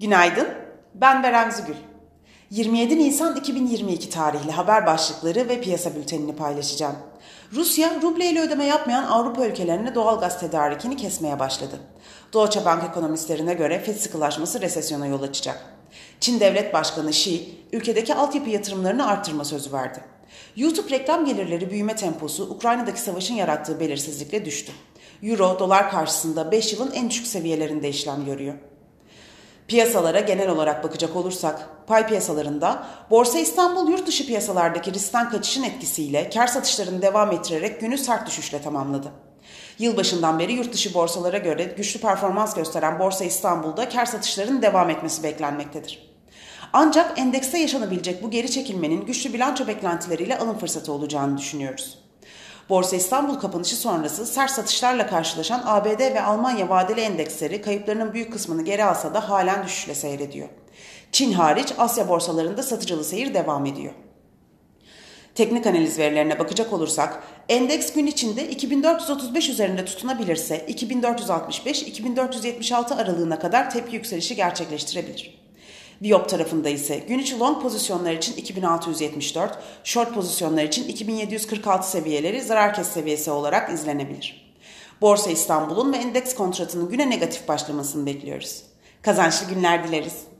Günaydın, ben Berem Zügül. 27 Nisan 2022 tarihli haber başlıkları ve piyasa bültenini paylaşacağım. Rusya, ruble ile ödeme yapmayan Avrupa ülkelerine doğal gaz tedarikini kesmeye başladı. Deutsche Bank ekonomistlerine göre FED sıkılaşması resesyona yol açacak. Çin Devlet Başkanı Xi, ülkedeki altyapı yatırımlarını arttırma sözü verdi. YouTube reklam gelirleri büyüme temposu Ukrayna'daki savaşın yarattığı belirsizlikle düştü. Euro, dolar karşısında 5 yılın en düşük seviyelerinde işlem görüyor. Piyasalara genel olarak bakacak olursak, pay piyasalarında Borsa İstanbul yurt dışı piyasalardaki riskten kaçışın etkisiyle kar satışlarını devam ettirerek günü sert düşüşle tamamladı. Yılbaşından beri yurt dışı borsalara göre güçlü performans gösteren Borsa İstanbul'da kar satışlarının devam etmesi beklenmektedir. Ancak endekste yaşanabilecek bu geri çekilmenin güçlü bilanço beklentileriyle alım fırsatı olacağını düşünüyoruz. Borsa İstanbul kapanışı sonrası sert satışlarla karşılaşan ABD ve Almanya vadeli endeksleri kayıplarının büyük kısmını geri alsa da halen düşüşle seyrediyor. Çin hariç Asya borsalarında satıcılı seyir devam ediyor. Teknik analiz verilerine bakacak olursak, endeks gün içinde 2435 üzerinde tutunabilirse 2465-2476 aralığına kadar tepki yükselişi gerçekleştirebilir. Viyop tarafında ise gün içi long pozisyonlar için 2674, short pozisyonlar için 2746 seviyeleri zarar kes seviyesi olarak izlenebilir. Borsa İstanbul'un ve endeks kontratının güne negatif başlamasını bekliyoruz. Kazançlı günler dileriz.